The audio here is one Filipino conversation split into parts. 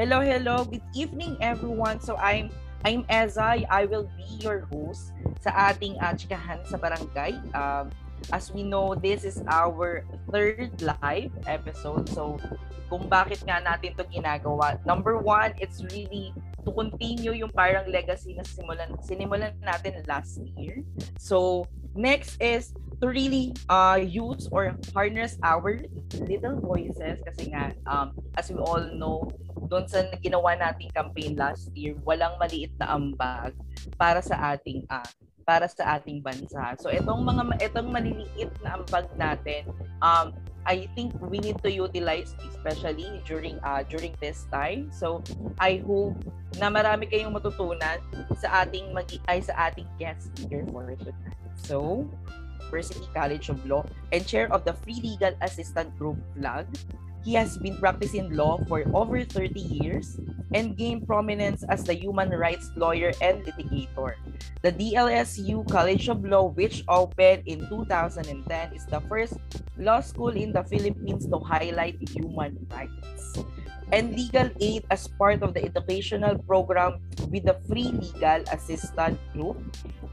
Hello, hello. Good evening, everyone. So I'm I'm Eza. I will be your host sa ating uh, Chikahan sa Barangay. Um, as we know, this is our third live episode. So kung bakit nga natin to ginagawa. Number one, it's really to continue yung parang legacy na simulan, sinimulan natin last year. So next is to really uh, use or harness our little voices kasi nga um, as we all know doon sa ginawa nating campaign last year walang maliit na ambag para sa ating uh, para sa ating bansa. So itong mga itong maliliit na ambag natin um I think we need to utilize especially during uh, during this time. So I hope na marami kayong matutunan sa ating mag ay sa ating guest speaker for tonight. So University College of Law and chair of the Free Legal Assistant Group FLAG. He has been practicing law for over 30 years and gained prominence as the human rights lawyer and litigator. The DLSU College of Law, which opened in 2010, is the first law school in the Philippines to highlight human rights and legal aid as part of the educational program with the Free Legal Assistant Group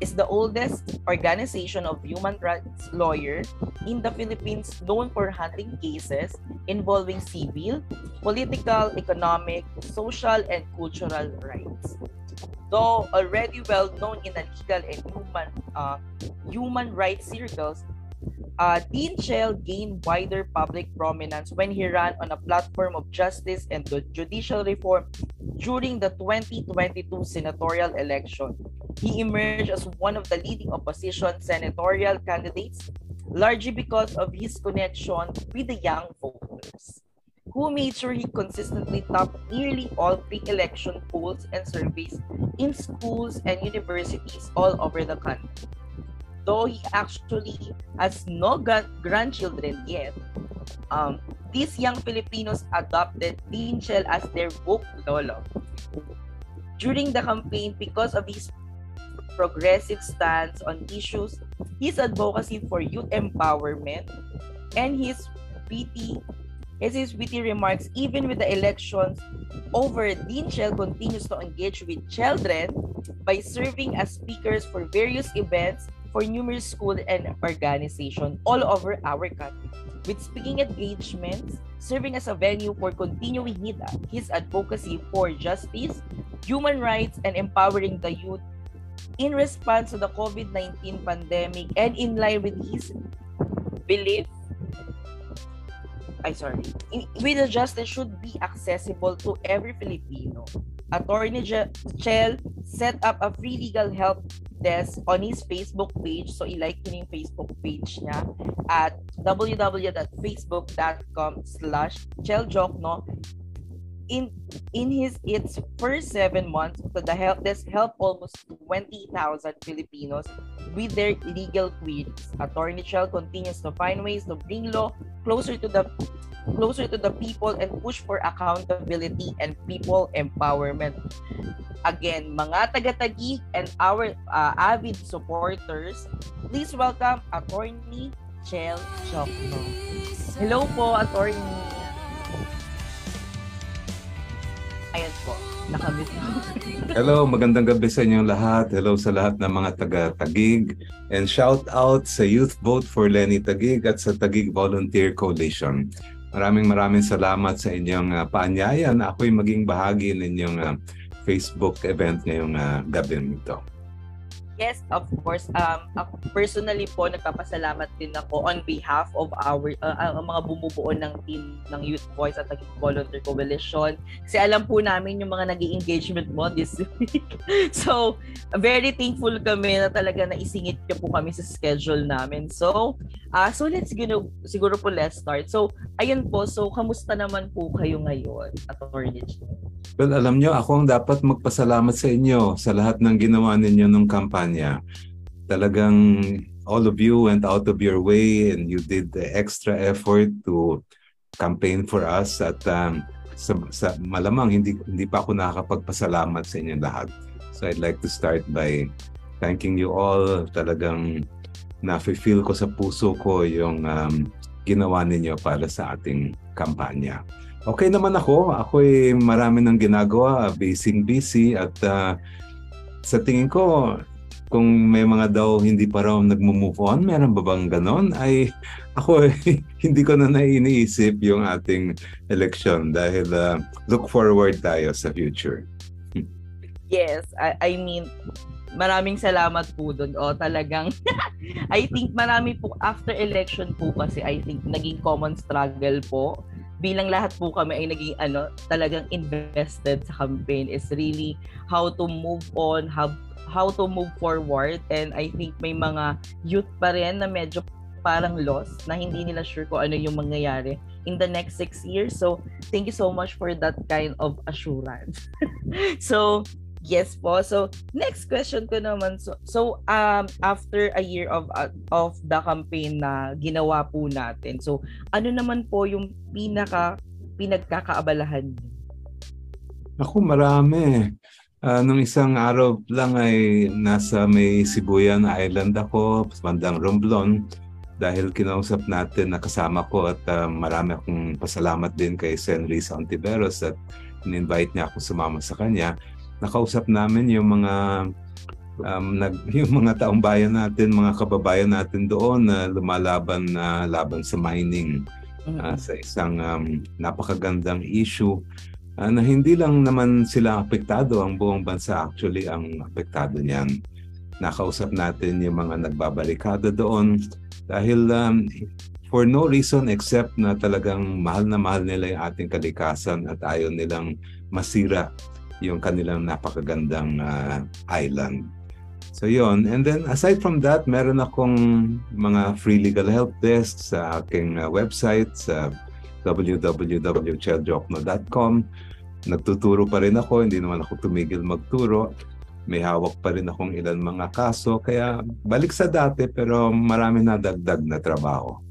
is the oldest organization of human rights lawyers in the Philippines known for handling cases involving civil, political, economic, social, and cultural rights. Though already well known in the legal and human uh, human rights circles, uh, Dean Shell gained wider public prominence when he ran on a platform of justice and judicial reform during the 2022 senatorial election. He emerged as one of the leading opposition senatorial candidates, largely because of his connection with the young voters, who made sure he consistently topped nearly all pre-election polls and surveys in schools and universities all over the country though he actually has no grandchildren yet, um, these young Filipinos adopted Pinchel as their woke lolo. During the campaign, because of his progressive stance on issues, his advocacy for youth empowerment, and his witty, as his witty remarks, even with the elections over, Dean Shell continues to engage with children by serving as speakers for various events for numerous schools and organizations all over our country. With speaking engagements, serving as a venue for continuing his advocacy for justice, human rights, and empowering the youth in response to the COVID-19 pandemic and in line with his belief I sorry, with the justice should be accessible to every Filipino. Attorney Chell set up a free legal help desk on his Facebook page. So, i-like nyo yung Facebook page niya at www.facebook.com slash no in in his its first seven months, the help desk helped almost 20,000 Filipinos with their legal queries. Attorney Chell continues to find ways to bring law closer to the closer to the people and push for accountability and people empowerment. Again, mga taga-tagig and our uh, avid supporters, please welcome Attorney Chel Chokno. Hello po, Attorney. Ayan po, nakamit Hello, magandang gabi sa inyong lahat. Hello sa lahat ng mga taga-Tagig. And shout out sa Youth Vote for Lenny Tagig at sa Tagig Volunteer Coalition. Maraming maraming salamat sa inyong uh, paanyaya na ako'y maging bahagi ng inyong uh, Facebook event ngayong uh, gabi nito. Yes, of course. Um, ako personally po, nagpapasalamat din ako on behalf of our uh, uh, mga bumubuo ng team ng Youth Voice at naging Volunteer Coalition. Kasi alam po namin yung mga nag engagement mo this week. so, very thankful kami na talaga na isingit niyo po kami sa schedule namin. So, uh, so let's gonna, siguro po let's start. So, ayun po. So, kamusta naman po kayo ngayon, Attorney Well, alam nyo, ako ang dapat magpasalamat sa inyo sa lahat ng ginawa ninyo nung kampanya. Talagang all of you went out of your way and you did the extra effort to campaign for us at um, sa, sa malamang hindi hindi pa ako nakakapagpasalamat sa inyo lahat. So I'd like to start by thanking you all. Talagang na-feel ko sa puso ko yung um, ginawa ninyo para sa ating kampanya. Okay naman ako. Ako ay marami nang ginagawa, busy busy at uh, sa tingin ko kung may mga daw hindi pa raw nagmo-move on, meron ba bang ganon? Ay ako hindi ko na naiiniisip yung ating election dahil uh, look forward tayo sa future. yes, I, I mean maraming salamat po doon. O talagang I think marami po after election po kasi I think naging common struggle po bilang lahat po kami ay naging ano talagang invested sa campaign is really how to move on how how to move forward and I think may mga youth pa rin na medyo parang lost na hindi nila sure kung ano yung mangyayari in the next six years. So, thank you so much for that kind of assurance. so, yes po. So, next question ko naman. So, so um, after a year of uh, of the campaign na ginawa po natin, so, ano naman po yung pinaka pinagkakaabalahan niyo? Ako, marami. Uh, nung isang araw lang ay nasa may Sibuyan Island ako, bandang Romblon, dahil kinausap natin nakasama ko at uh, marami akong pasalamat din kay Sen. Risa Ontiveros at in-invite niya ako sumama sa kanya. Nakausap namin yung mga um, nag, yung mga taong bayan natin, mga kababayan natin doon na lumalaban na uh, laban sa mining uh, sa isang um, napakagandang issue uh, na hindi lang naman sila apektado, ang buong bansa actually ang apektado niyan. Nakausap natin yung mga nagbabarikada doon dahil um, for no reason except na talagang mahal na mahal nila yung ating kalikasan at ayaw nilang masira yung kanilang napakagandang uh, island. So yon And then aside from that, meron akong mga free legal help desk sa aking uh, website sa www.cheldjokno.com nagtuturo pa rin ako, hindi naman ako tumigil magturo. May hawak pa rin akong ilan mga kaso, kaya balik sa dati pero marami na dagdag na trabaho.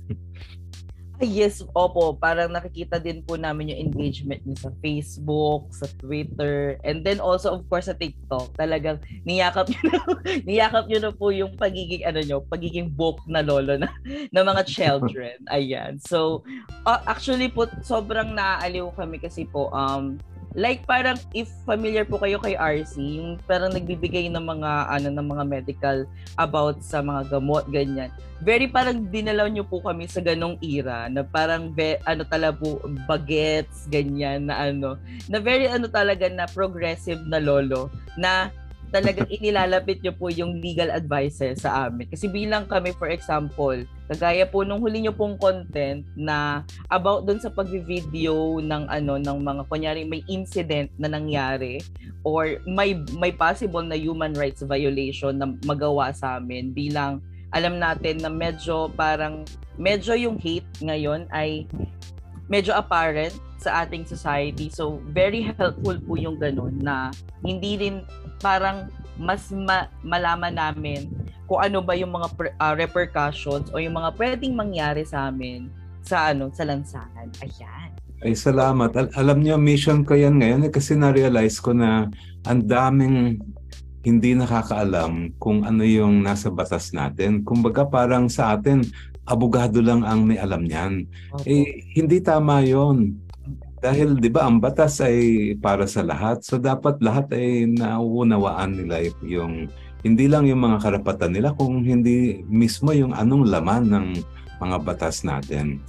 Yes, opo. Parang nakikita din po namin yung engagement niyo sa Facebook, sa Twitter, and then also of course sa TikTok. Talagang niyakap niyo na, niyakap niyo na po yung pagiging ano niyo, pagiging book na lolo na ng mga children. Ayan. So, uh, actually po sobrang naaaliw kami kasi po um like parang if familiar po kayo kay RC, yung parang nagbibigay ng mga ano ng mga medical about sa mga gamot ganyan. Very parang dinalaw niyo po kami sa ganong era na parang be, ano talaga po bagets ganyan na ano na very ano talaga na progressive na lolo na talagang inilalapit niyo po yung legal advices sa amin. Kasi bilang kami, for example, kagaya po nung huli niyo pong content na about doon sa pag-video ng ano ng mga kunyari may incident na nangyari or may may possible na human rights violation na magawa sa amin bilang alam natin na medyo parang medyo yung hate ngayon ay medyo apparent sa ating society. So, very helpful po yung ganun na hindi rin parang mas ma- malaman namin kung ano ba yung mga pre- uh, repercussions o yung mga pwedeng mangyari sa amin sa ano sa lansangan. Ayan. Ay, salamat. Al- alam niyo, mission ko yan ngayon eh, kasi na-realize ko na ang daming hindi nakakaalam kung ano yung nasa batas natin. Kumbaga parang sa atin, abogado lang ang may alam niyan. Okay. Eh, hindi tama yon dahil 'di ba ang batas ay para sa lahat. So dapat lahat ay nauunawaan nila yung hindi lang yung mga karapatan nila kung hindi mismo yung anong laman ng mga batas natin.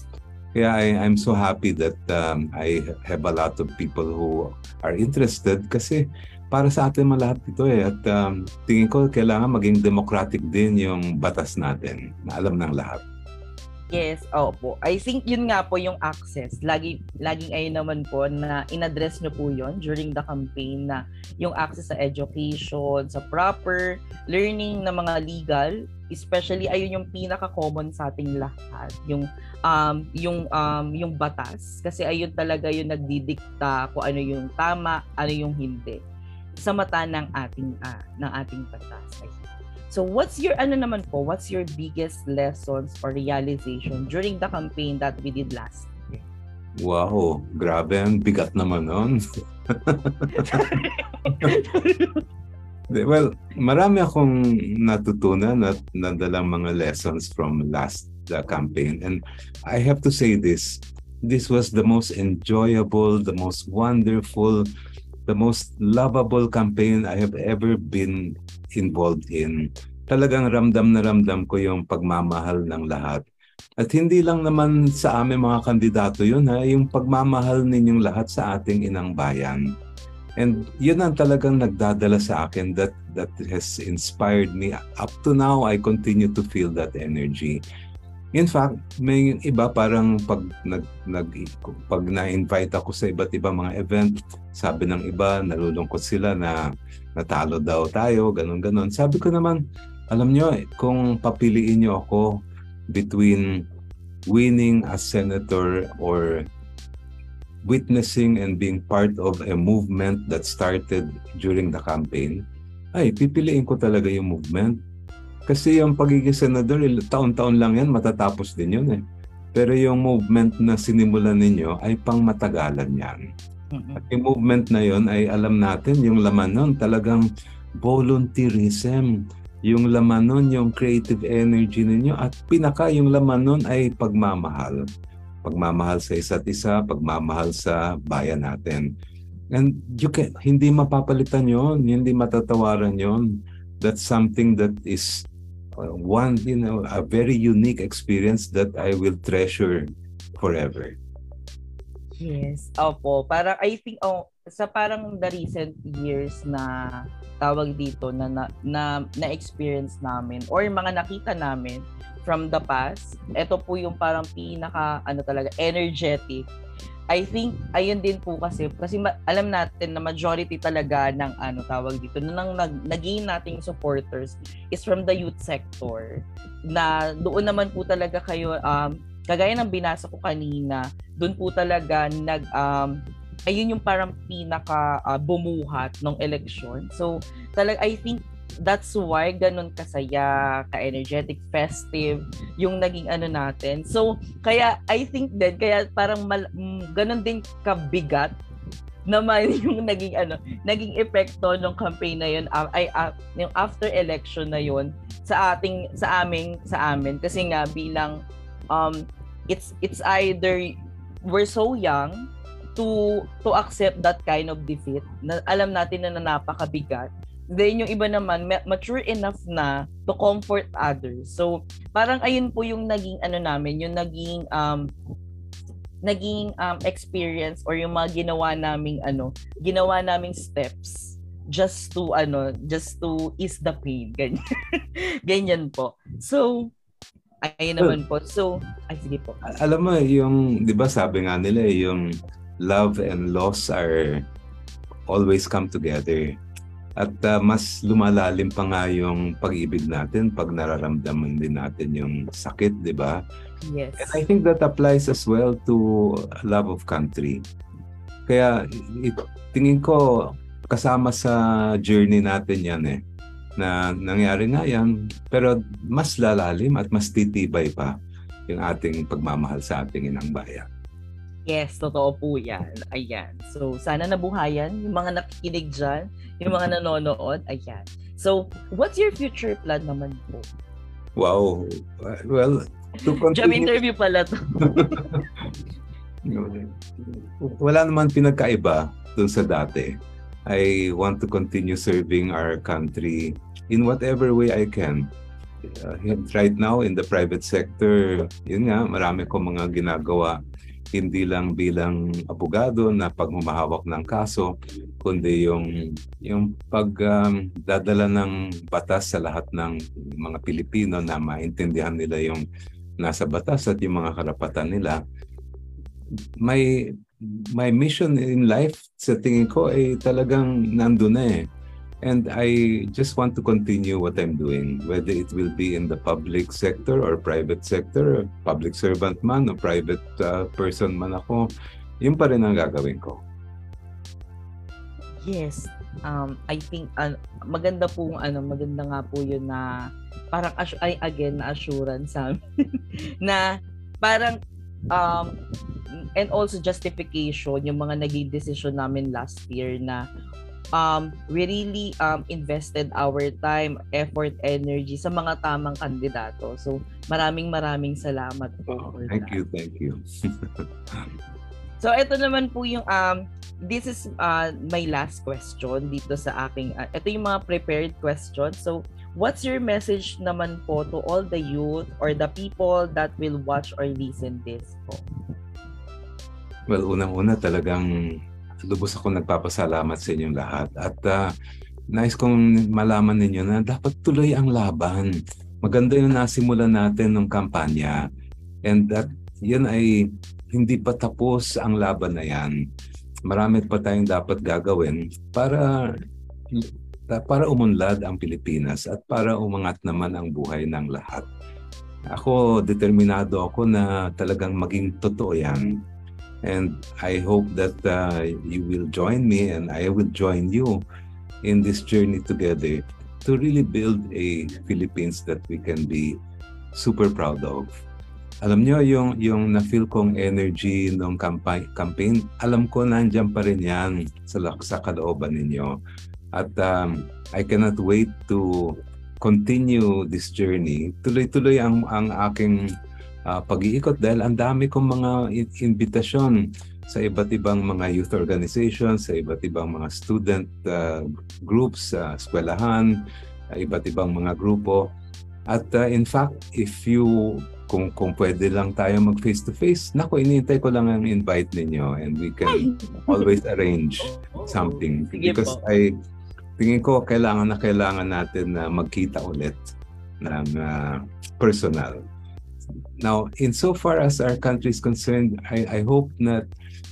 Kaya I, I'm so happy that um, I have a lot of people who are interested kasi para sa atin lahat ito eh. At um, tingin ko kailangan maging democratic din yung batas natin na alam ng lahat. Yes, opo. I think yun nga po yung access. Lagi, laging ayun naman po na inaddress nyo po yon during the campaign na yung access sa education, sa proper learning ng mga legal, especially ayun yung pinaka-common sa ating lahat, yung um yung um yung batas kasi ayun talaga yung nagdidikta kung ano yung tama, ano yung hindi sa mata ng ating uh, ng ating batas. Ay, So what's your ano naman po, what's your biggest lessons or realization during the campaign that we did last year? Wow, grabe ang bigat naman nun. well, marami akong natutunan at nadalang mga lessons from last the campaign. And I have to say this, this was the most enjoyable, the most wonderful, the most lovable campaign I have ever been involved in. Talagang ramdam na ramdam ko yung pagmamahal ng lahat. At hindi lang naman sa aming mga kandidato yun ha, yung pagmamahal ninyong lahat sa ating inang bayan. And yun ang talagang nagdadala sa akin that that has inspired me. Up to now, I continue to feel that energy. In fact, may iba parang pag nag, nag pag na-invite ako sa iba't ibang mga event, sabi ng iba, nalulungkot sila na natalo daw tayo, ganun ganon. Sabi ko naman, alam nyo, kung papiliin nyo ako between winning as senator or witnessing and being part of a movement that started during the campaign, ay pipiliin ko talaga yung movement. Kasi yung pagiging senador, taon-taon lang yan, matatapos din yun eh. Pero yung movement na sinimulan ninyo ay pang matagalan yan. At yung movement na yon ay alam natin, yung laman nun talagang volunteerism. Yung laman nun, yung creative energy ninyo at pinaka yung laman nun ay pagmamahal pagmamahal sa isa't isa, pagmamahal sa bayan natin. And you can, hindi mapapalitan yon, hindi matatawaran yon. That's something that is uh, one, you know, a very unique experience that I will treasure forever. Yes, opo. Parang I think oh, sa parang the recent years na tawag dito na na, na, na experience namin or mga nakita namin from the past. Ito po yung parang pinaka ano talaga energetic. I think ayun din po kasi kasi ma- alam natin na majority talaga ng ano tawag dito na nang nag, naging nating supporters is from the youth sector na doon naman po talaga kayo um kagaya ng binasa ko kanina doon po talaga nag um ayun yung parang pinaka uh, bumuhat ng election so talaga I think that's why ganun kasaya, ka-energetic, festive yung naging ano natin. So, kaya I think din, kaya parang mal, mm, ganun din kabigat naman yung naging ano, naging epekto ng campaign na yun uh, ay uh, yung after election na yun sa ating sa aming sa amin kasi nga bilang um it's it's either we're so young to to accept that kind of defeat na alam natin na, na napakabigat Then yung iba naman mature enough na to comfort others. So parang ayun po yung naging ano namin, yung naging um naging um, experience or yung mga ginawa naming ano, ginawa naming steps just to ano, just to ease the pain. Ganyan, ganyan po. So ayun naman po. So ay sige po. Alam mo yung 'di ba sabi nga nila eh, yung love and loss are always come together. At uh, mas lumalalim pa nga yung pag-ibig natin pag nararamdaman din natin yung sakit, di ba? Yes. And I think that applies as well to love of country. Kaya it, tingin ko kasama sa journey natin yan eh na nangyari nga yan pero mas lalalim at mas titibay pa yung ating pagmamahal sa ating inang bayan. Yes, totoo po yan. Ayan. So, sana nabuhayan yung mga nakikinig dyan, yung mga nanonood. Ayan. So, what's your future plan naman po? Wow. Well, to continue... Job interview pala to. Wala naman pinagkaiba dun sa dati. I want to continue serving our country in whatever way I can. Uh, right now, in the private sector, yun nga, marami ko mga ginagawa hindi lang bilang abogado na pagmamahawak ng kaso, kundi yung yung pagdadala um, ng batas sa lahat ng mga Pilipino na maintindihan nila yung nasa batas at yung mga karapatan nila. My my mission in life sa tingin ko ay talagang nandoon na eh. And I just want to continue what I'm doing, whether it will be in the public sector or private sector, public servant man o private uh, person man ako, yun pa rin ang gagawin ko. Yes. Um, I think uh, maganda po ano, maganda nga po yun na parang ay again na assurance sa na parang um, and also justification yung mga naging decision namin last year na um, we really um, invested our time, effort, energy sa mga tamang kandidato. So, maraming maraming salamat po. Oh, thank that. you, thank you. so, ito naman po yung, um, this is uh, my last question dito sa aking, uh, ito yung mga prepared questions. So, what's your message naman po to all the youth or the people that will watch or listen this po? Well, unang-una talagang lubos ako nagpapasalamat sa inyong lahat. At uh, nais kong malaman ninyo na dapat tuloy ang laban. Maganda yung nasimulan natin ng kampanya. And that yan ay hindi pa tapos ang laban na yan. Marami pa tayong dapat gagawin para para umunlad ang Pilipinas at para umangat naman ang buhay ng lahat. Ako, determinado ako na talagang maging totoo yan And I hope that uh, you will join me and I will join you in this journey together to really build a Philippines that we can be super proud of. Alam nyo, yung, yung na-feel kong energy ng campaign, campaign, alam ko nandiyan pa rin yan sa, sa kalooban ninyo. At um, I cannot wait to continue this journey. Tuloy-tuloy ang, ang aking uh, pag-iikot dahil ang dami kong mga invitasyon sa iba't ibang mga youth organizations, sa iba't ibang mga student uh, groups, sa uh, eskwelahan, uh, iba't ibang mga grupo. At uh, in fact, if you kung kung pwede lang tayo mag face to face, nako inintay ko lang ang invite ninyo and we can always arrange something because I tingin ko kailangan na kailangan natin na magkita ulit ng uh, personal. Now, in so far as our country is concerned, I, I hope na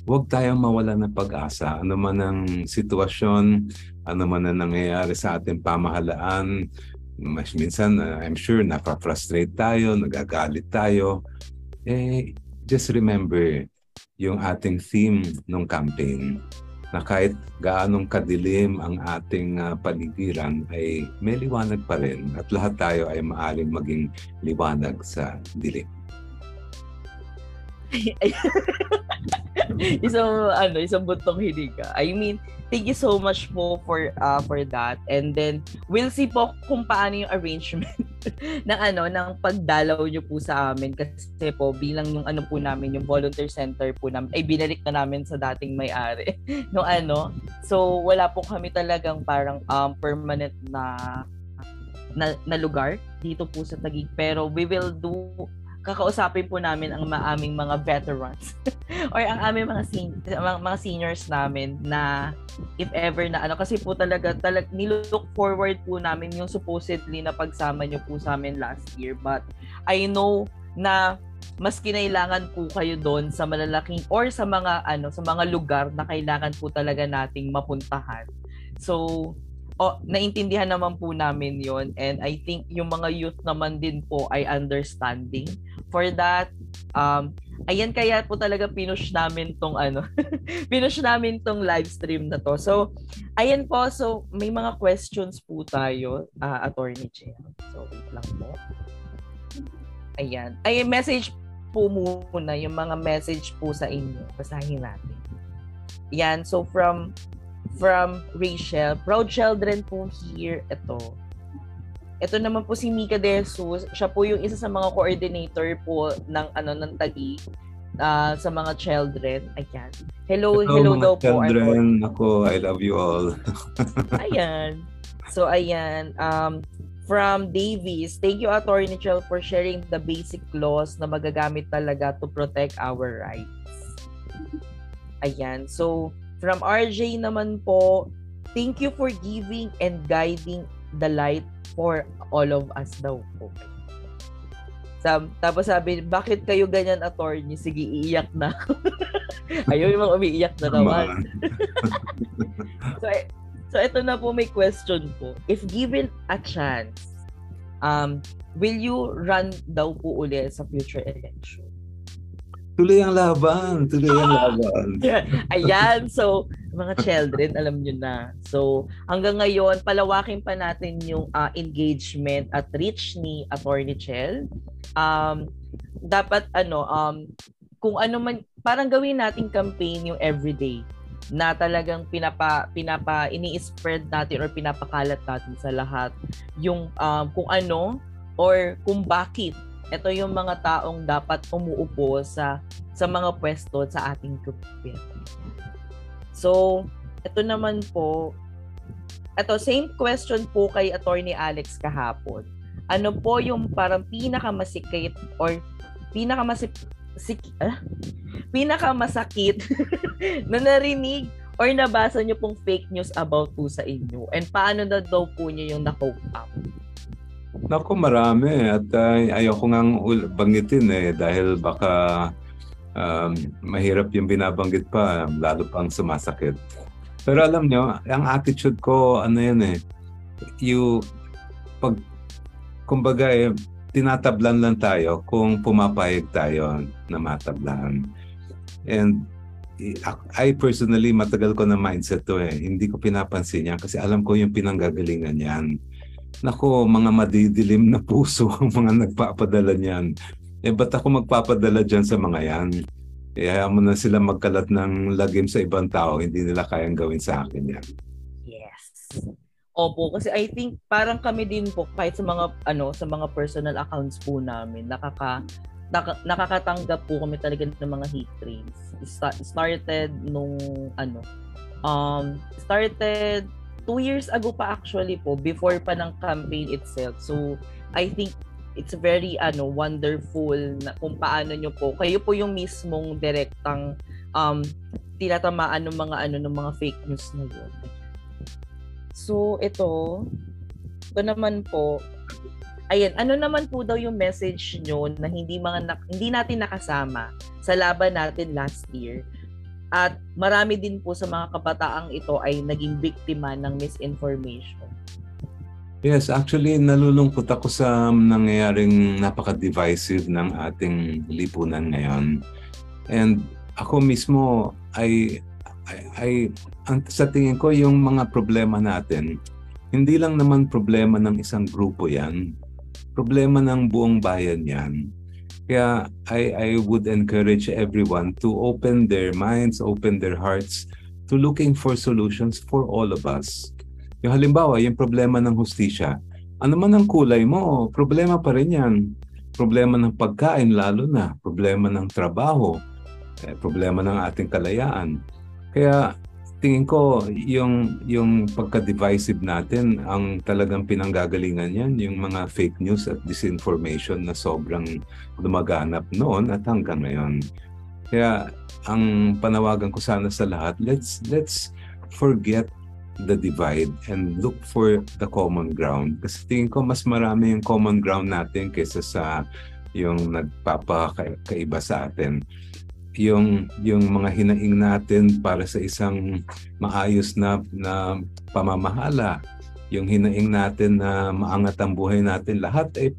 huwag tayong mawala ng pag-asa. Ano man ang sitwasyon, ano man ang nangyayari sa ating pamahalaan, mas minsan, uh, I'm sure, napafrustrate tayo, nagagalit tayo. Eh, just remember yung ating theme ng campaign na kahit gaanong kadilim ang ating uh, paligiran ay may liwanag pa rin at lahat tayo ay maaring maging liwanag sa dilim. isang ano, isang buntong hinika. I mean, thank you so much po for uh, for that. And then we'll see po kung paano yung arrangement ng ano ng pagdalaw niyo po sa amin kasi po bilang yung ano po namin yung volunteer center po namin ay binalik na namin sa dating may-ari no ano. So wala po kami talagang parang um, permanent na na, na lugar dito po sa Taguig pero we will do kakausapin po namin ang maaming mga veterans. Or ang aming mga, sen- mga, mga seniors namin na if ever na ano. Kasi po talaga talag nilook forward po namin yung supposedly na pagsama niyo po sa amin last year. But I know na mas kinailangan po kayo doon sa malalaking or sa mga ano sa mga lugar na kailangan po talaga nating mapuntahan. So oh, naintindihan naman po namin yon and I think yung mga youth naman din po ay understanding for that um ayan kaya po talaga pinush namin tong ano pinush namin tong live stream na to so ayan po so may mga questions po tayo uh, attorney Chair so wait lang po ayan ay message po muna yung mga message po sa inyo basahin natin yan so from from Rachel. Proud children po here. Ito. Ito naman po si Mika De Jesus. Siya po yung isa sa mga coordinator po ng ano ng Tagi uh, sa mga children. Ayan. Hello, hello, hello daw children. po. Ako, I love you all. ayan. So, ayan. Um, from Davies, thank you, Attorney Chel, for sharing the basic laws na magagamit talaga to protect our rights. Ayan. So, From RJ naman po, thank you for giving and guiding the light for all of us daw po. Sab tapos sabi, bakit kayo ganyan, attorney? Sige, iiyak na. Ayaw yung mga umiiyak na naman. so, eh, so, ito na po may question po. If given a chance, um, will you run daw po ulit sa future election? Tuloy ang laban. Tuloy ang laban. Ayan. So, mga children, alam nyo na. So, hanggang ngayon, palawakin pa natin yung uh, engagement at reach ni Attorney Chel. Um, dapat, ano, um, kung ano man, parang gawin nating campaign yung everyday. na talagang pinapa pinapa ini-spread natin or pinapakalat natin sa lahat yung um, kung ano or kung bakit ito yung mga taong dapat umuupo sa sa mga pwesto sa ating gobyerno. So, ito naman po, ito same question po kay Attorney Alex kahapon. Ano po yung parang pinakamasikip or pinakamasik sik, ah, pinakamasakit na narinig or nabasa nyo pong fake news about po sa inyo? And paano na daw po nyo yung na-cope up? Naku, marami. At uh, ayoko ngang banggitin eh dahil baka um, mahirap yung binabanggit pa, lalo pang sumasakit. Pero alam nyo, ang attitude ko, ano yan eh, you, pag, kumbaga eh, tinatablan lang tayo kung pumapayag tayo na matablan. And I personally, matagal ko na mindset to eh. Hindi ko pinapansin yan kasi alam ko yung pinanggagalingan yan. Nako, mga madidilim na puso ang mga nagpapadala niyan. Eh, ba't ako magpapadala dyan sa mga yan? Kaya mo na sila magkalat ng lagim sa ibang tao, hindi nila kayang gawin sa akin yan. Yes. Opo, kasi I think parang kami din po kahit sa mga ano sa mga personal accounts po namin nakaka naka, nakakatanggap po kami talaga ng mga hate trains. It started nung ano um started two years ago pa actually po, before pa ng campaign itself. So, I think it's very ano wonderful na kung paano nyo po kayo po yung mismong direktang um tinatamaan ng mga ano ng mga fake news na yun. So ito ito naman po Ayan, ano naman po daw yung message nyo na hindi mga na, hindi natin nakasama sa laban natin last year at marami din po sa mga kabataang ito ay naging biktima ng misinformation. Yes, actually nalulungkot ako sa nangyayaring napaka-divisive ng ating lipunan ngayon. And ako mismo ay ay, ay ang, sa tingin ko yung mga problema natin hindi lang naman problema ng isang grupo 'yan. Problema ng buong bayan 'yan. Kaya I, I would encourage everyone to open their minds, open their hearts to looking for solutions for all of us. Yung halimbawa, yung problema ng hustisya, ano man ang kulay mo, problema pa rin yan. Problema ng pagkain lalo na, problema ng trabaho, eh, problema ng ating kalayaan. Kaya tingin ko yung yung pagka-divisive natin ang talagang pinanggagalingan yan yung mga fake news at disinformation na sobrang lumaganap noon at hanggang ngayon. Kaya ang panawagan ko sana sa lahat, let's let's forget the divide and look for the common ground. Kasi tingin ko mas marami yung common ground natin kaysa sa yung nagpapakaiba sa atin yung yung mga hinaing natin para sa isang maayos na na pamamahala yung hinaing natin na maangat ang buhay natin lahat ay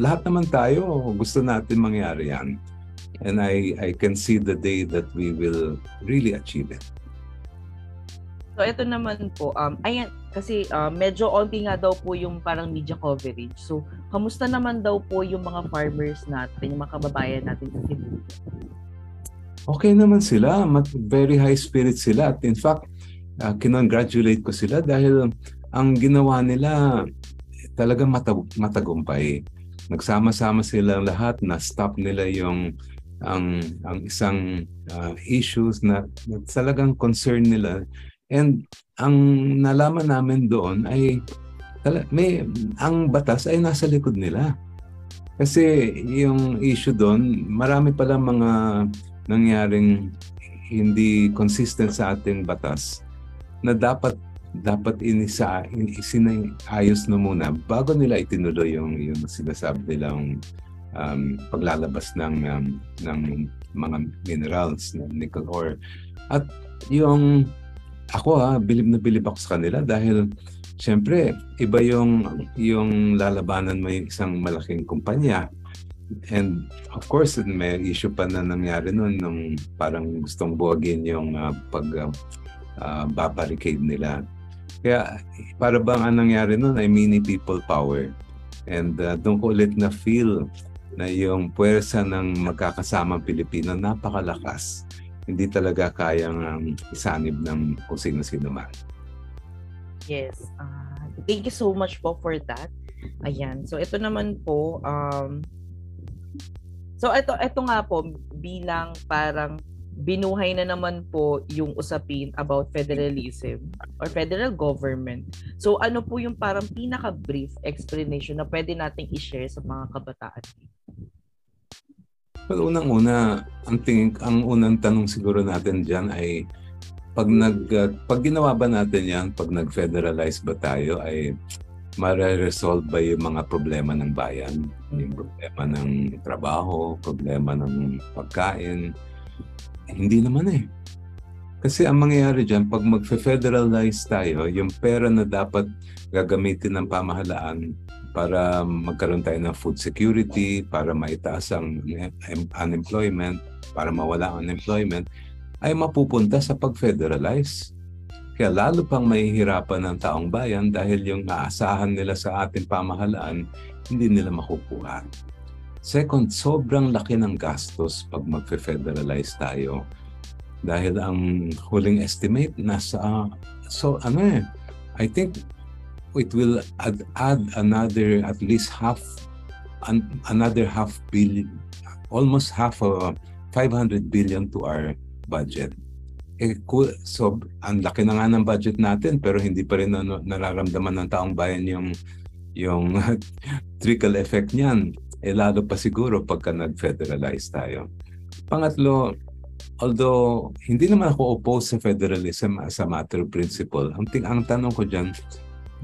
lahat naman tayo gusto natin mangyari yan and I I can see the day that we will really achieve it So ito naman po, um, ayan, kasi uh, medyo onti nga daw po yung parang media coverage. So, kamusta naman daw po yung mga farmers natin, yung mga kababayan natin sa Cebu? Okay naman sila. Very high spirit sila. At in fact, uh, kinongratulate ko sila dahil ang ginawa nila talagang matag- matagumpay. Nagsama-sama sila lahat na stop nila yung ang ang isang uh, issues na, na talagang concern nila and ang nalaman namin doon ay may ang batas ay nasa likod nila kasi yung issue doon marami pa lang mga nangyaring hindi consistent sa ating batas na dapat dapat inisa isinayos na muna bago nila itinuloy yung yung sinasabi nilang um, paglalabas ng um, ng mga minerals ng nickel ore. At yung ako ha bilib na bilib ako sa kanila dahil syempre iba yung yung lalabanan mo yung isang malaking kumpanya And of course, may issue pa na nangyari noon nung parang gustong buwagin yung uh, pag uh, uh, babarricade nila. Kaya para bang ang nangyari noon ay mini people power. And uh, doon ko ulit na feel na yung puwersa ng magkakasamang Pilipino napakalakas. hindi talaga kayang um, isanib ng kung sino-sino man. Yes. Uh, thank you so much po for that. Ayan. So ito naman po um So ito ito nga po bilang parang binuhay na naman po yung usapin about federalism or federal government. So ano po yung parang pinaka-brief explanation na pwede nating i-share sa mga kabataan? Well, unang-una, ang tingin ang unang tanong siguro natin diyan ay pag nag uh, pag ginawa ba natin 'yan, pag nag-federalize ba tayo ay mare-resolve ba yung mga problema ng bayan? Yung mm. problema ng trabaho, problema ng pagkain. Hindi naman eh. Kasi ang mangyayari dyan, pag mag-federalize tayo, yung pera na dapat gagamitin ng pamahalaan para magkaroon tayo ng food security, para maitaas ang unemployment, para mawala ang unemployment, ay mapupunta sa pag-federalize. Kaya lalo pang mahihirapan ng taong bayan dahil yung aasahan nila sa ating pamahalaan, hindi nila makukuha. Second, sobrang laki ng gastos pag mag-federalize tayo. Dahil ang huling estimate nasa, so ano eh, I think it will add, add another at least half an, another half billion almost half a 500 billion to our budget. Eh, cool. So, ang laki na nga ng budget natin pero hindi pa rin na, nararamdaman ng taong bayan yung yung trickle effect niyan. Eh, lalo pa siguro pagka nag-federalize tayo. Pangatlo, although hindi naman ako opposed sa federalism as a matter of principle, ang, ting ang tanong ko dyan,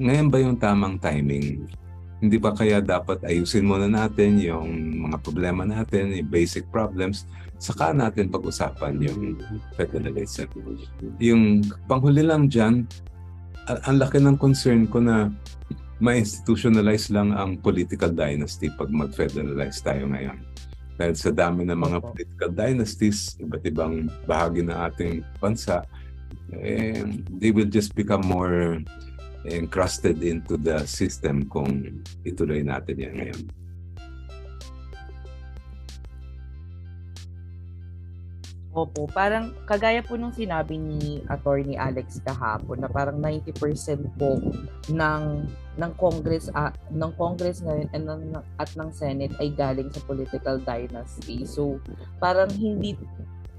ngayon ba yung tamang timing? Hindi ba kaya dapat ayusin muna natin yung mga problema natin, yung basic problems, saka natin pag-usapan yung federalism. Yung panghuli lang dyan, ang laki ng concern ko na ma-institutionalize lang ang political dynasty pag mag-federalize tayo ngayon. Dahil sa dami ng mga political dynasties, iba't ibang bahagi ng ating bansa, eh, they will just become more encrusted into the system kung ituloy natin yan ngayon. Opo, parang kagaya po nung sinabi ni Attorney Alex kahapon na parang 90% po ng ng Congress uh, ng Congress ngayon and ng, at ng Senate ay galing sa political dynasty. So parang hindi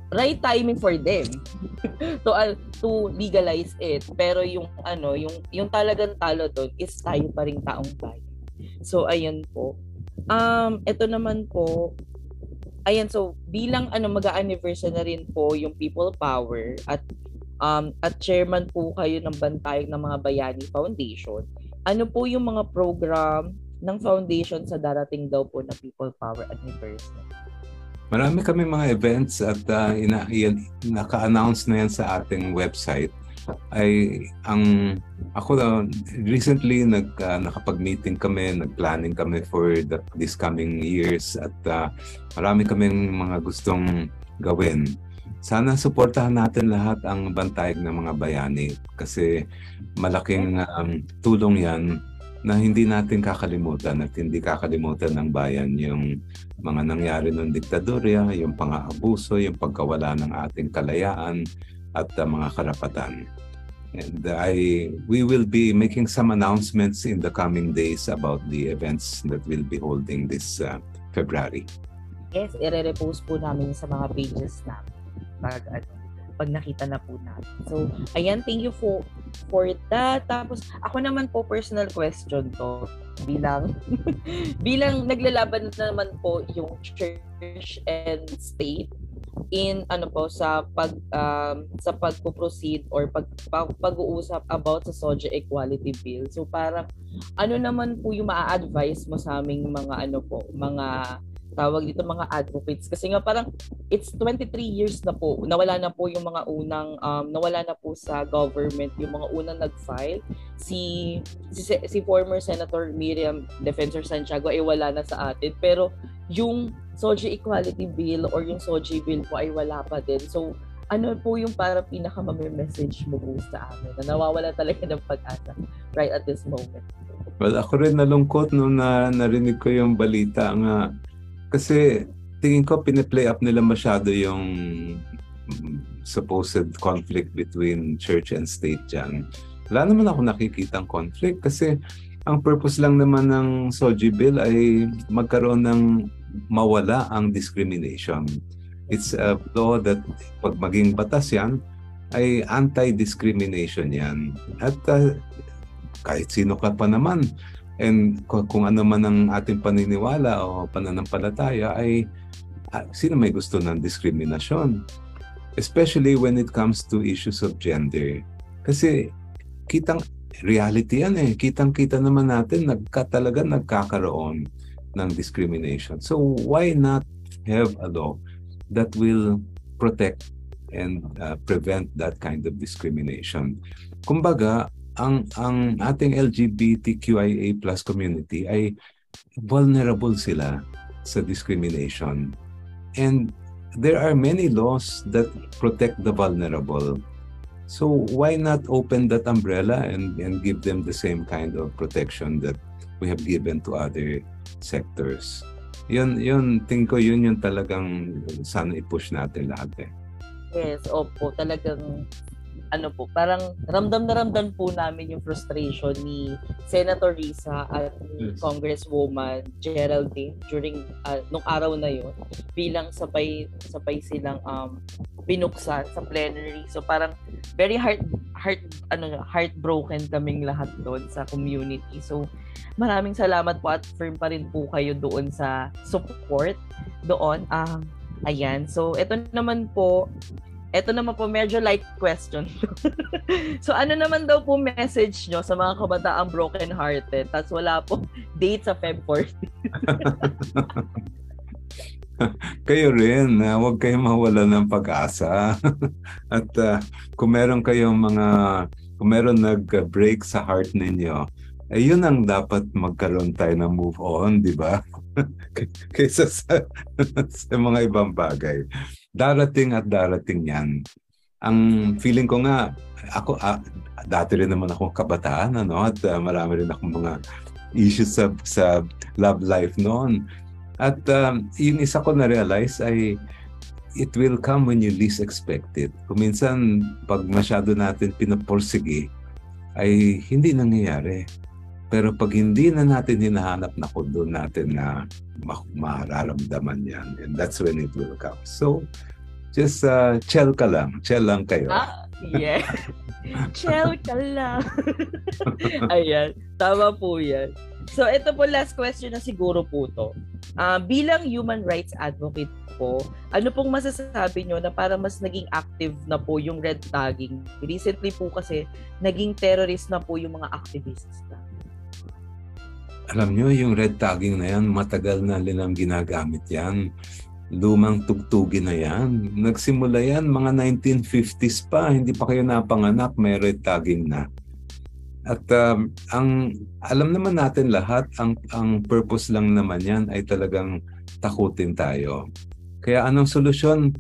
right timing for them to uh, to legalize it. Pero yung ano yung yung talagang talo doon is tayo pa ring taong bayan. So ayun po. Um ito naman po ayan so bilang ano mag-anniversary na rin po yung people power at um at chairman po kayo ng bantayog ng mga bayani foundation ano po yung mga program ng foundation sa darating daw po na people power anniversary Marami kami mga events at uh, ina, yan, naka-announce na yan sa ating website. Ay ang ako uh, recently nag uh, nakapag-meeting kami, nag-planning kami for the, this coming years at uh, marami kaming mga gustong gawin. Sana suportahan natin lahat ang bantayog ng mga bayani kasi malaking um, tulong 'yan na hindi natin kakalimutan at hindi kakalimutan ng bayan yung mga nangyari ng diktadorya, yung pang-aabuso, yung pagkawala ng ating kalayaan at uh, mga karapatan. And I we will be making some announcements in the coming days about the events that we'll be holding this uh, February. Yes, ire-repost po namin sa mga pages namin pag ano, pag nakita na po natin. So, ayan, thank you for for that. Tapos, ako naman po, personal question to. Bilang, bilang naglalaban na naman po yung church and state in ano po sa pag um, sa pagpo-proceed or pag, pag pag-uusap about sa SOGE equality bill. So parang ano naman po yung maa-advise mo sa aming mga ano po, mga tawag dito mga advocates? Kasi nga parang it's 23 years na po nawala na po yung mga unang um, nawala na po sa government yung mga unang nag-file. Si si, si former senator Miriam Defensor Santiago ay wala na sa atin. Pero yung SOGI Equality Bill or yung SOGI Bill po ay wala pa din. So ano po yung para pinaka message mo po sa amin? Na nawawala talaga ng pag-asa right at this moment? Well, ako rin nalungkot nung na narinig ko yung balita nga. Kasi tingin ko pine-play up nila masyado yung supposed conflict between church and state dyan, wala naman ako nakikitang conflict kasi ang purpose lang naman ng SOGI bill ay magkaroon ng mawala ang discrimination. It's a law that pag maging batas yan, ay anti-discrimination yan. At uh, kahit sino ka pa naman, and kung ano man ang ating paniniwala o pananampalataya ay uh, sino may gusto ng diskriminasyon? Especially when it comes to issues of gender. Kasi kitang reality yan eh. Kitang-kita naman natin nagka, talaga nagkakaroon ng discrimination. So why not have a law that will protect and uh, prevent that kind of discrimination? Kumbaga, ang ang ating LGBTQIA+ community ay vulnerable sila sa discrimination. And there are many laws that protect the vulnerable. So why not open that umbrella and, and give them the same kind of protection that we have given to other sectors? Yun, yun, tingin ko yun yung talagang sana i-push natin lahat eh. Yes, opo, talagang ano po, parang ramdam na ramdam po namin yung frustration ni Senator Risa at ni yes. Congresswoman Geraldine during uh, nung araw na yon bilang sabay sabay silang um binuksan sa plenary. So parang very heart heart ano heartbroken kaming lahat doon sa community. So maraming salamat po at firm pa rin po kayo doon sa support doon. Um, ayan. So ito naman po ito naman po, medyo light question. so, ano naman daw po message nyo sa mga kabataang broken-hearted? Tapos wala po date sa Feb 14. kayo rin, uh, huwag kayong mawala ng pag-asa. At uh, kung meron kayong mga, kung meron nag-break sa heart ninyo, eh yun ang dapat magkaroon tayo ng move on, di ba? Kaysa sa, sa mga ibang bagay darating at darating yan. Ang feeling ko nga, ako, ah, dati rin naman akong kabataan, ano, at uh, marami rin akong mga issues sa, sa love life noon. At um, yung isa ko na-realize ay it will come when you least expect it. Kung minsan, pag masyado natin pinaporsige, ay hindi nangyayari. Pero pag hindi na natin hinahanap na kung doon natin na mararamdaman yan. And that's when it will come. So, just uh, chill ka lang. Chill lang kayo. Ah, yeah. chill ka lang. Ayan. Tama po yan. So, ito po last question na siguro po to. Uh, bilang human rights advocate po, ano pong masasabi nyo na para mas naging active na po yung red tagging? Recently po kasi, naging terrorist na po yung mga activists na. Alam nyo, yung red tagging na yan, matagal na nilang ginagamit yan. Lumang tugtugin na yan. Nagsimula yan mga 1950s pa. Hindi pa kayo napanganak, may red tagging na. At um, ang alam naman natin lahat, ang ang purpose lang naman yan ay talagang takutin tayo. Kaya anong solusyon?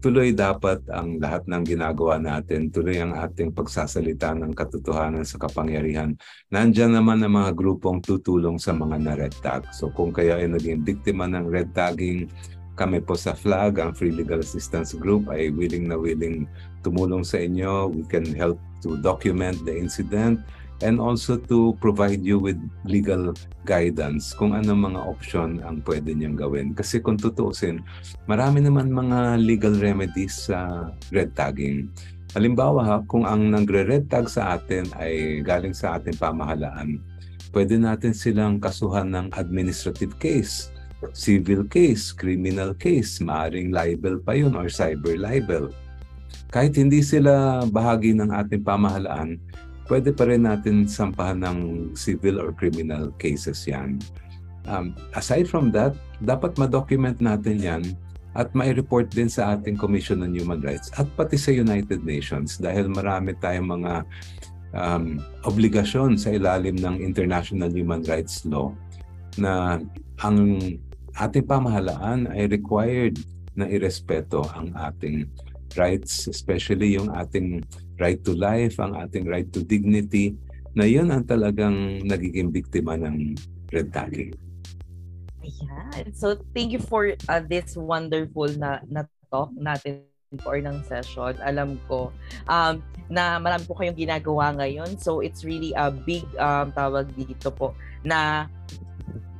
Tuloy dapat ang lahat ng ginagawa natin, tuloy ang ating pagsasalita ng katotohanan sa kapangyarihan. Nandiyan naman ang mga grupong tutulong sa mga na-red tag. So kung kayo ay naging biktima ng red tagging, kami po sa FLAG, ang Free Legal Assistance Group, ay willing na willing tumulong sa inyo. We can help to document the incident and also to provide you with legal guidance kung ano mga option ang pwede niyang gawin. Kasi kung tutuusin, marami naman mga legal remedies sa red tagging. Halimbawa ha, kung ang nagre-red tag sa atin ay galing sa ating pamahalaan, pwede natin silang kasuhan ng administrative case, civil case, criminal case, maaring libel pa yun or cyber libel. Kahit hindi sila bahagi ng ating pamahalaan, pwede pa rin natin sampahan ng civil or criminal cases yan. Um, aside from that, dapat ma-document natin yan at mai-report din sa ating Commission on Human Rights at pati sa United Nations dahil marami tayong mga um, obligasyon sa ilalim ng International Human Rights Law na ang ating pamahalaan ay required na irespeto ang ating rights, especially yung ating right to life, ang ating right to dignity, na yun ang talagang nagiging biktima ng red tagging. Ayan. So, thank you for uh, this wonderful na, na talk natin or ng session, alam ko um, na marami po kayong ginagawa ngayon. So it's really a big um, tawag dito po na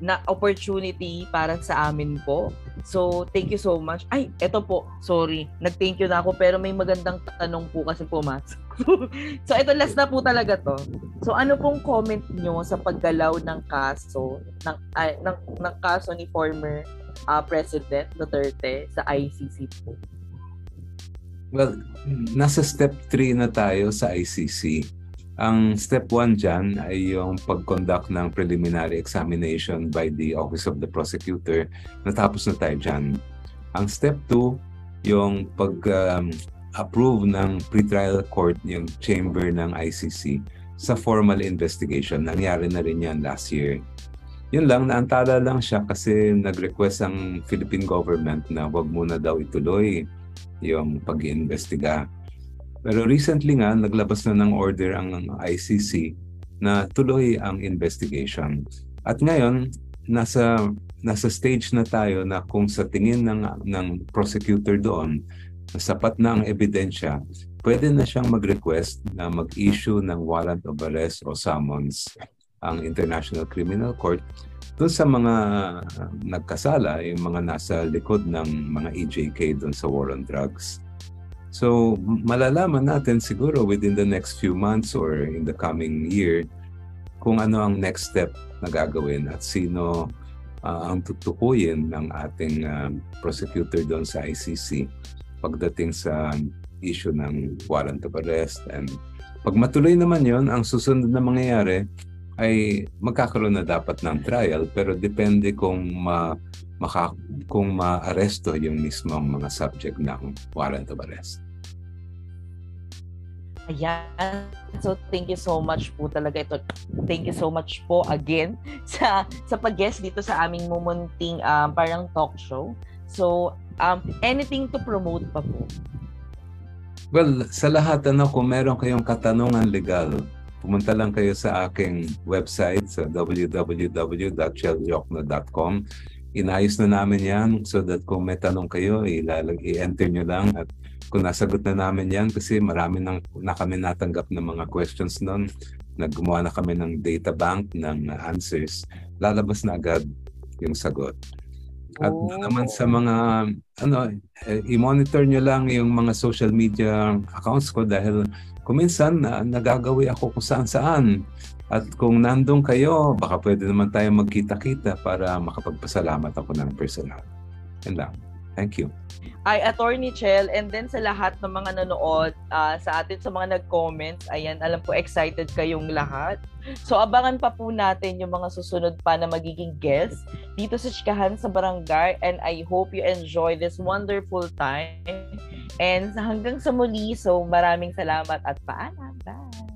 na opportunity para sa amin po. So, thank you so much. Ay, eto po, sorry. Nag-thank you na ako pero may magandang tanong po kasi pumasok. so, ito last na po talaga to. So, ano pong comment nyo sa paggalaw ng kaso ng, ay, ng, ng kaso ni former uh, President Duterte sa ICC po? Well, nasa step 3 na tayo sa ICC. Ang step 1 dyan ay yung pag-conduct ng preliminary examination by the Office of the Prosecutor. Natapos na tayo dyan. Ang step 2, yung pag-approve um, ng pretrial court, yung chamber ng ICC sa formal investigation. Nangyari na rin yan last year. Yun lang, naantala lang siya kasi nag-request ang Philippine government na wag muna daw ituloy yung pag-iimbestiga. Pero recently nga, naglabas na ng order ang ICC na tuloy ang investigation. At ngayon, nasa nasa stage na tayo na kung sa tingin ng ng prosecutor doon sapat na ang ebidensya, pwede na siyang mag-request na mag-issue ng warrant of arrest o summons ang International Criminal Court doon sa mga nagkasala, yung mga nasa likod ng mga EJK doon sa war on drugs. So, malalaman natin siguro within the next few months or in the coming year kung ano ang next step na gagawin at sino uh, ang tutukuyin ng ating uh, prosecutor doon sa ICC pagdating sa issue ng warrant of arrest. And pag matuloy naman yon ang susunod na mangyayari, ay magkakaroon na dapat ng trial pero depende kung ma, maka, kung maaresto yung mismong mga subject ng warrant of arrest. Ayan. So thank you so much po talaga ito. Thank you so much po again sa sa pag-guest dito sa aming mumunting um, parang talk show. So um, anything to promote pa po? Well, sa lahat ano kung meron kayong katanungan legal, pumunta lang kayo sa aking website sa www.cheljokno.com. Inayos na namin yan so that kung may tanong kayo, ilalag, i-enter nyo lang at kung nasagot na namin yan kasi marami nang, na kami natanggap ng mga questions noon. Naggumawa na kami ng data bank ng answers. Lalabas na agad yung sagot. At oh. naman sa mga ano, eh, i-monitor nyo lang yung mga social media accounts ko dahil kuminsan na nagagawi ako kung saan saan. At kung nandun kayo, baka pwede naman tayo magkita-kita para makapagpasalamat ako ng personal. Yan lang. Thank you. Ay, Attorney Chel, and then sa lahat ng mga nanood uh, sa atin, sa mga nag-comments, ayan, alam ko excited kayong lahat. So, abangan pa po natin yung mga susunod pa na magiging guests dito sa Chikahan sa Barangay, and I hope you enjoy this wonderful time. And hanggang sa muli, so maraming salamat at paalam. Bye!